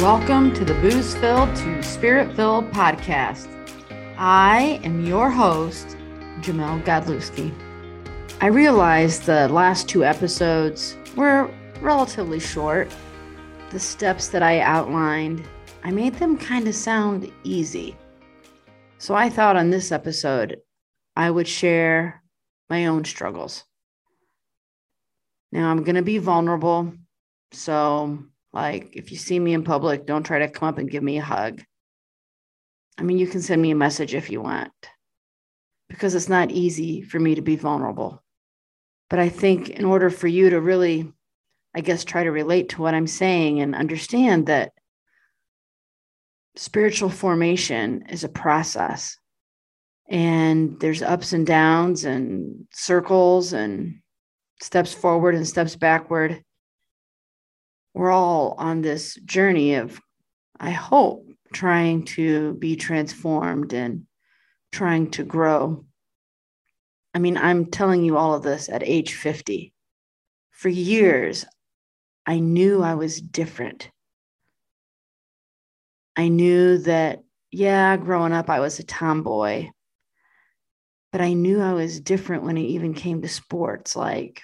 Welcome to the Booze Filled to Spirit Filled podcast. I am your host, Jamelle Godlewski. I realized the last two episodes were relatively short. The steps that I outlined, I made them kind of sound easy. So I thought on this episode, I would share my own struggles. Now I'm going to be vulnerable. So, like, if you see me in public, don't try to come up and give me a hug. I mean, you can send me a message if you want, because it's not easy for me to be vulnerable. But I think in order for you to really, I guess, try to relate to what I'm saying and understand that spiritual formation is a process and there's ups and downs and circles and steps forward and steps backward we're all on this journey of i hope trying to be transformed and trying to grow i mean i'm telling you all of this at age 50 for years i knew i was different I knew that, yeah, growing up, I was a tomboy, but I knew I was different when it even came to sports. Like,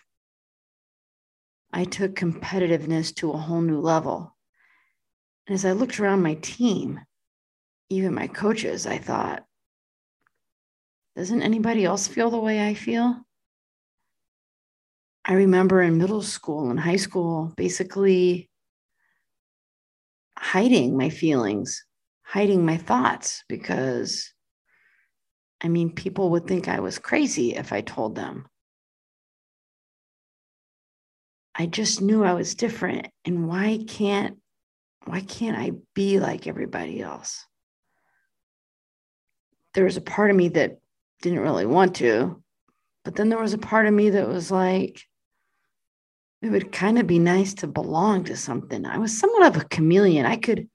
I took competitiveness to a whole new level. And as I looked around my team, even my coaches, I thought, doesn't anybody else feel the way I feel? I remember in middle school and high school, basically hiding my feelings, hiding my thoughts, because I mean, people would think I was crazy if I told them. I just knew I was different. And why can't why can't I be like everybody else? There was a part of me that didn't really want to, but then there was a part of me that was like, it would kind of be nice to belong to something. I was somewhat of a chameleon. I could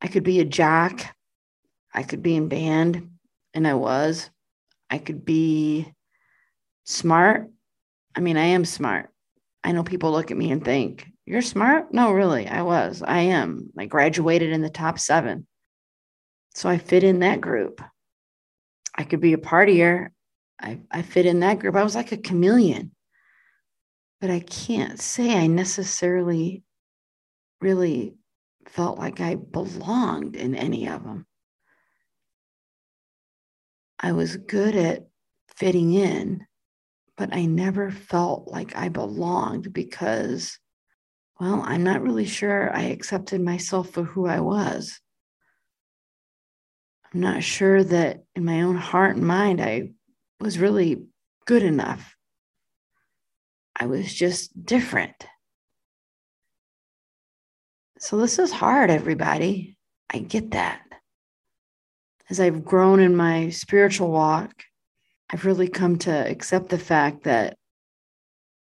I could be a jock. I could be in band and I was. I could be smart. I mean, I am smart. I know people look at me and think, "You're smart?" No, really, I was. I am. I graduated in the top 7. So I fit in that group. I could be a partier. I, I fit in that group. I was like a chameleon but I can't say I necessarily really felt like I belonged in any of them. I was good at fitting in, but I never felt like I belonged because, well, I'm not really sure I accepted myself for who I was. I'm not sure that in my own heart and mind I was really good enough I was just different. So this is hard, everybody. I get that. As I've grown in my spiritual walk, I've really come to accept the fact that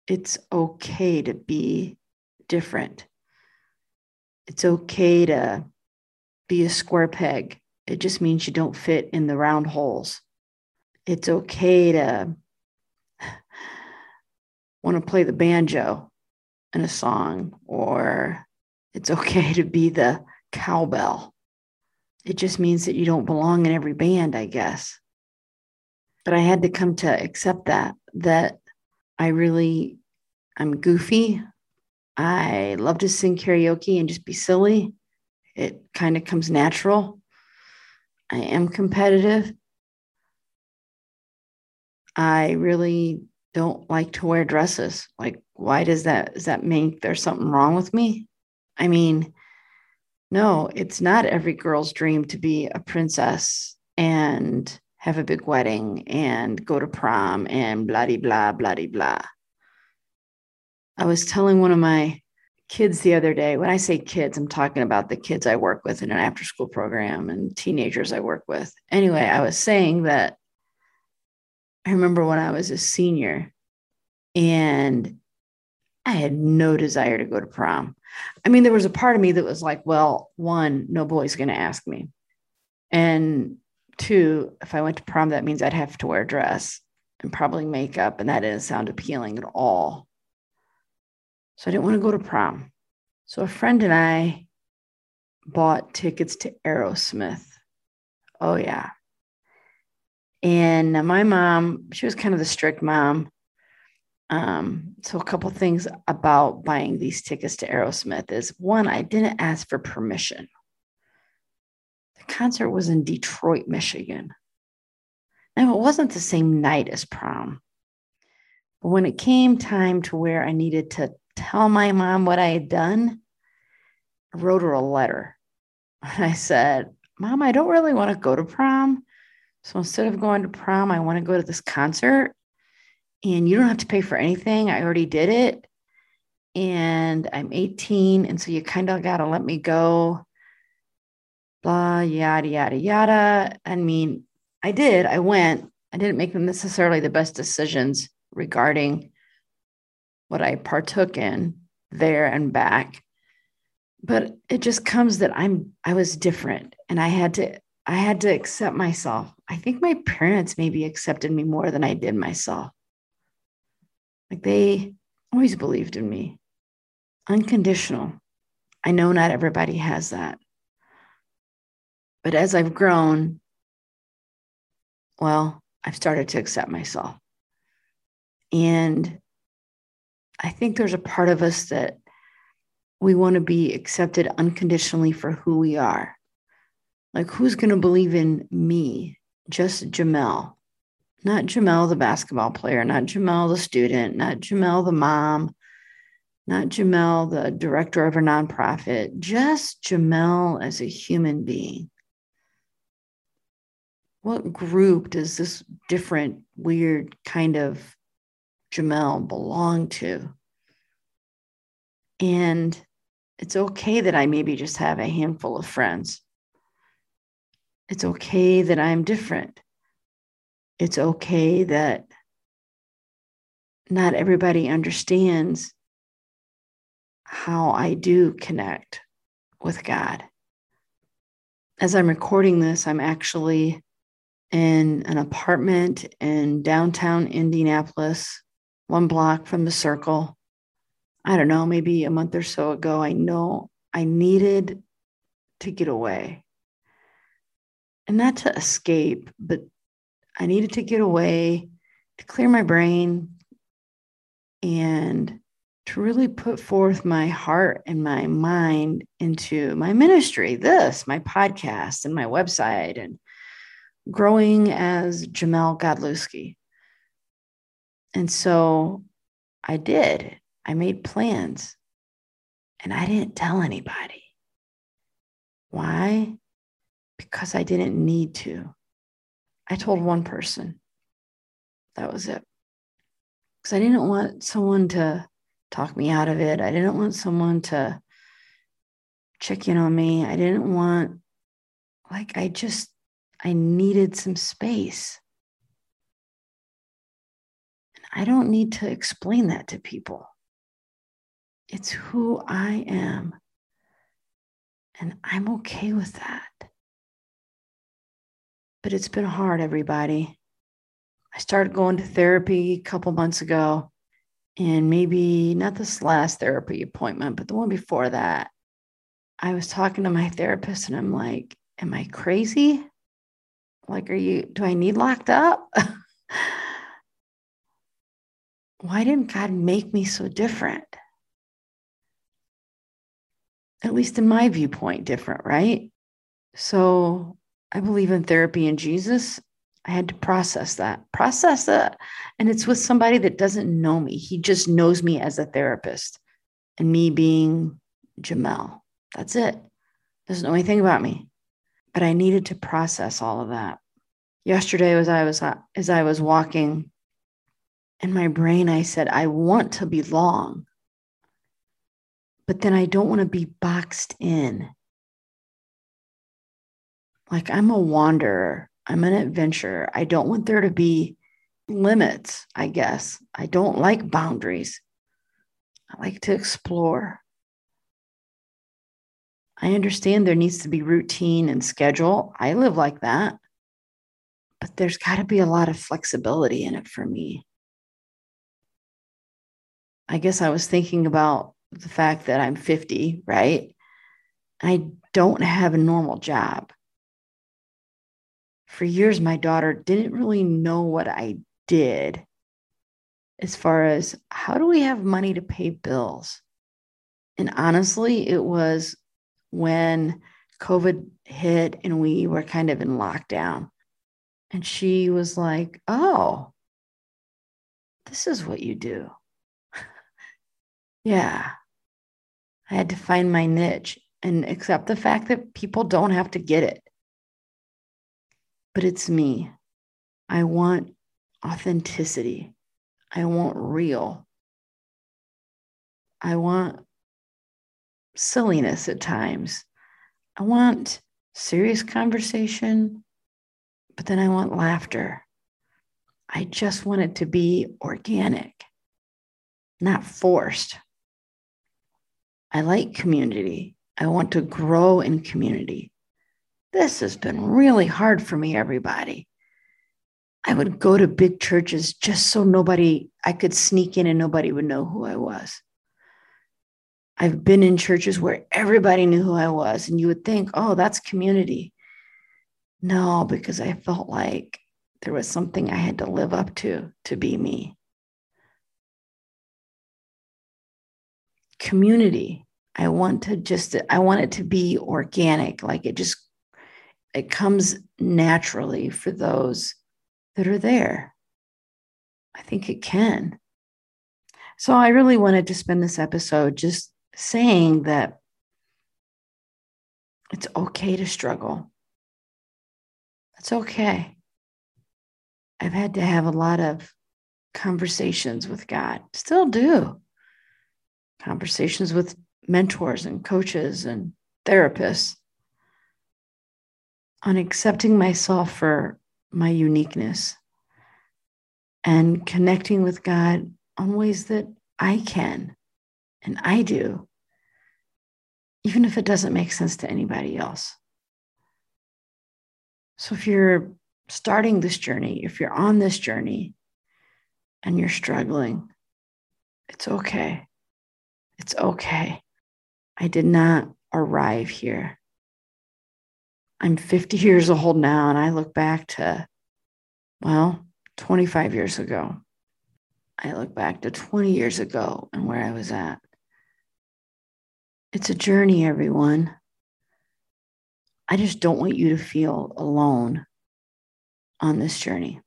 it's okay to be different. It's okay to be a square peg. It just means you don't fit in the round holes. It's okay to want to play the banjo in a song, or it's okay to be the cowbell. It just means that you don't belong in every band, I guess. But I had to come to accept that, that I really, I'm goofy. I love to sing karaoke and just be silly. It kind of comes natural. I am competitive. I really don't like to wear dresses. Like, why does that, does that mean there's something wrong with me? I mean, no, it's not every girl's dream to be a princess and have a big wedding and go to prom and blah, blah, blah, blah. I was telling one of my kids the other day, when I say kids, I'm talking about the kids I work with in an after school program and teenagers I work with. Anyway, I was saying that I remember when I was a senior and I had no desire to go to prom. I mean, there was a part of me that was like, well, one, no boy's going to ask me. And two, if I went to prom, that means I'd have to wear a dress and probably makeup. And that didn't sound appealing at all. So I didn't want to go to prom. So a friend and I bought tickets to Aerosmith. Oh, yeah. And my mom, she was kind of the strict mom. Um, so a couple things about buying these tickets to Aerosmith is one, I didn't ask for permission. Concert was in Detroit, Michigan. Now it wasn't the same night as prom. But when it came time to where I needed to tell my mom what I had done, I wrote her a letter. And I said, Mom, I don't really want to go to prom. So instead of going to prom, I want to go to this concert. And you don't have to pay for anything. I already did it. And I'm 18. And so you kind of got to let me go. Blah, yada, yada, yada. I mean, I did. I went. I didn't make necessarily the best decisions regarding what I partook in there and back. But it just comes that I'm I was different and I had to I had to accept myself. I think my parents maybe accepted me more than I did myself. Like they always believed in me. Unconditional. I know not everybody has that. But as I've grown, well, I've started to accept myself. And I think there's a part of us that we want to be accepted unconditionally for who we are. Like, who's going to believe in me? Just Jamelle, not Jamelle, the basketball player, not Jamelle, the student, not Jamelle, the mom, not Jamelle, the director of a nonprofit, just Jamelle as a human being. What group does this different, weird kind of Jamelle belong to? And it's okay that I maybe just have a handful of friends. It's okay that I'm different. It's okay that not everybody understands how I do connect with God. As I'm recording this, I'm actually in an apartment in downtown Indianapolis, one block from the circle. I don't know, maybe a month or so ago, I know I needed to get away. And not to escape, but I needed to get away to clear my brain and to really put forth my heart and my mind into my ministry, this, my podcast, and my website, and growing as Jamelle Godlewski. And so I did. I made plans and I didn't tell anybody. Why? Because I didn't need to. I told one person. That was it. Because I didn't want someone to talk me out of it. I didn't want someone to check in on me. I didn't want, like, I just, I needed some space. And I don't need to explain that to people. It's who I am. And I'm okay with that. But it's been hard, everybody. I started going to therapy a couple months ago, and maybe not this last therapy appointment, but the one before that. I was talking to my therapist, and I'm like, Am I crazy? Like, are you, do I need locked up? Why didn't God make me so different? at least in my viewpoint, different, right? So I believe in therapy and Jesus. I had to process that, process that. And it's with somebody that doesn't know me. He just knows me as a therapist and me being Jamelle. That's it. Doesn't know anything about me. But I needed to process all of that. Yesterday, as I was uh, as I was walking in my brain, I said, I want to belong but then I don't want to be boxed in. Like I'm a wanderer, I'm an adventurer. I don't want there to be limits, I guess. I don't like boundaries. I like to explore. I understand there needs to be routine and schedule. I live like that. But there's got to be a lot of flexibility in it for me. I guess I was thinking about the fact that I'm 50, right? I don't have a normal job. For years, my daughter didn't really know what I did as far as how do we have money to pay bills? And honestly, it was when COVID hit and we were kind of in lockdown. And she was like, Oh, this is what you do. yeah. I had to find my niche and accept the fact that people don't have to get it. But it's me. I want authenticity. I want real. I want silliness at times. I want serious conversation, but then I want laughter. I just want it to be organic, not forced. I like community. I want to grow in community. This has been really hard for me, everybody. I would go to big churches just so nobody, I could sneak in and nobody would know who I was. I've been in churches where everybody knew who I was, and you would think, oh, that's community. No, because I felt like there was something I had to live up to to be me. Community. I want to just, I want it to be organic, like it just, it comes naturally for those that are there. I think it can. So I really wanted to spend this episode just saying that it's okay to struggle. It's okay. I've had to have a lot of conversations with God, still do. Conversations with mentors and coaches and therapists on accepting myself for my uniqueness and connecting with God on ways that I can and I do, even if it doesn't make sense to anybody else. So if you're starting this journey, if you're on this journey and you're struggling, it's okay. It's okay. I did not arrive here. I'm 50 years old now, and I look back to, well, 25 years ago. I look back to 20 years ago and where I was at. It's a journey, everyone. I just don't want you to feel alone on this journey.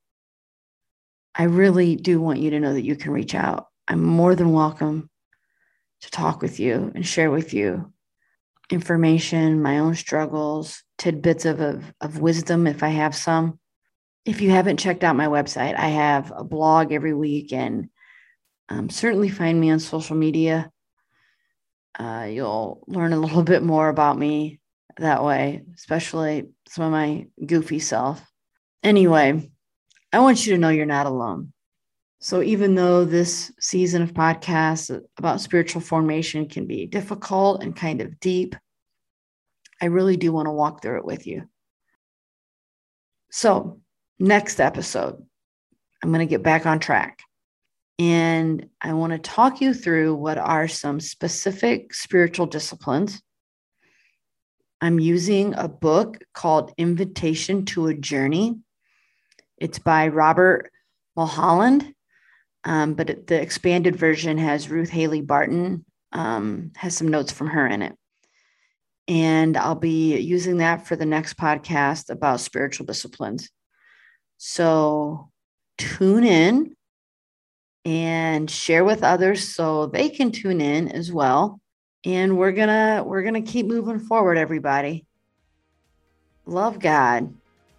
I really do want you to know that you can reach out. I'm more than welcome to talk with you and share with you information, my own struggles, tidbits of, of, of wisdom if I have some. If you haven't checked out my website, I have a blog every week and um, certainly find me on social media. Uh, you'll learn a little bit more about me that way, especially some of my goofy self. Anyway, I want you to know you're not alone. So, even though this season of podcasts about spiritual formation can be difficult and kind of deep, I really do want to walk through it with you. So, next episode, I'm going to get back on track. And I want to talk you through what are some specific spiritual disciplines. I'm using a book called Invitation to a Journey. It's by Robert Mulholland, um, but the expanded version has Ruth Haley Barton, um, has some notes from her in it. And I'll be using that for the next podcast about spiritual disciplines. So tune in and share with others so they can tune in as well. And we're to we're to keep moving forward everybody. Love God.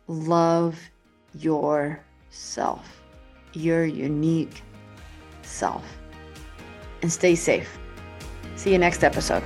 Love yourself. Your unique self. And stay safe. See you next episode.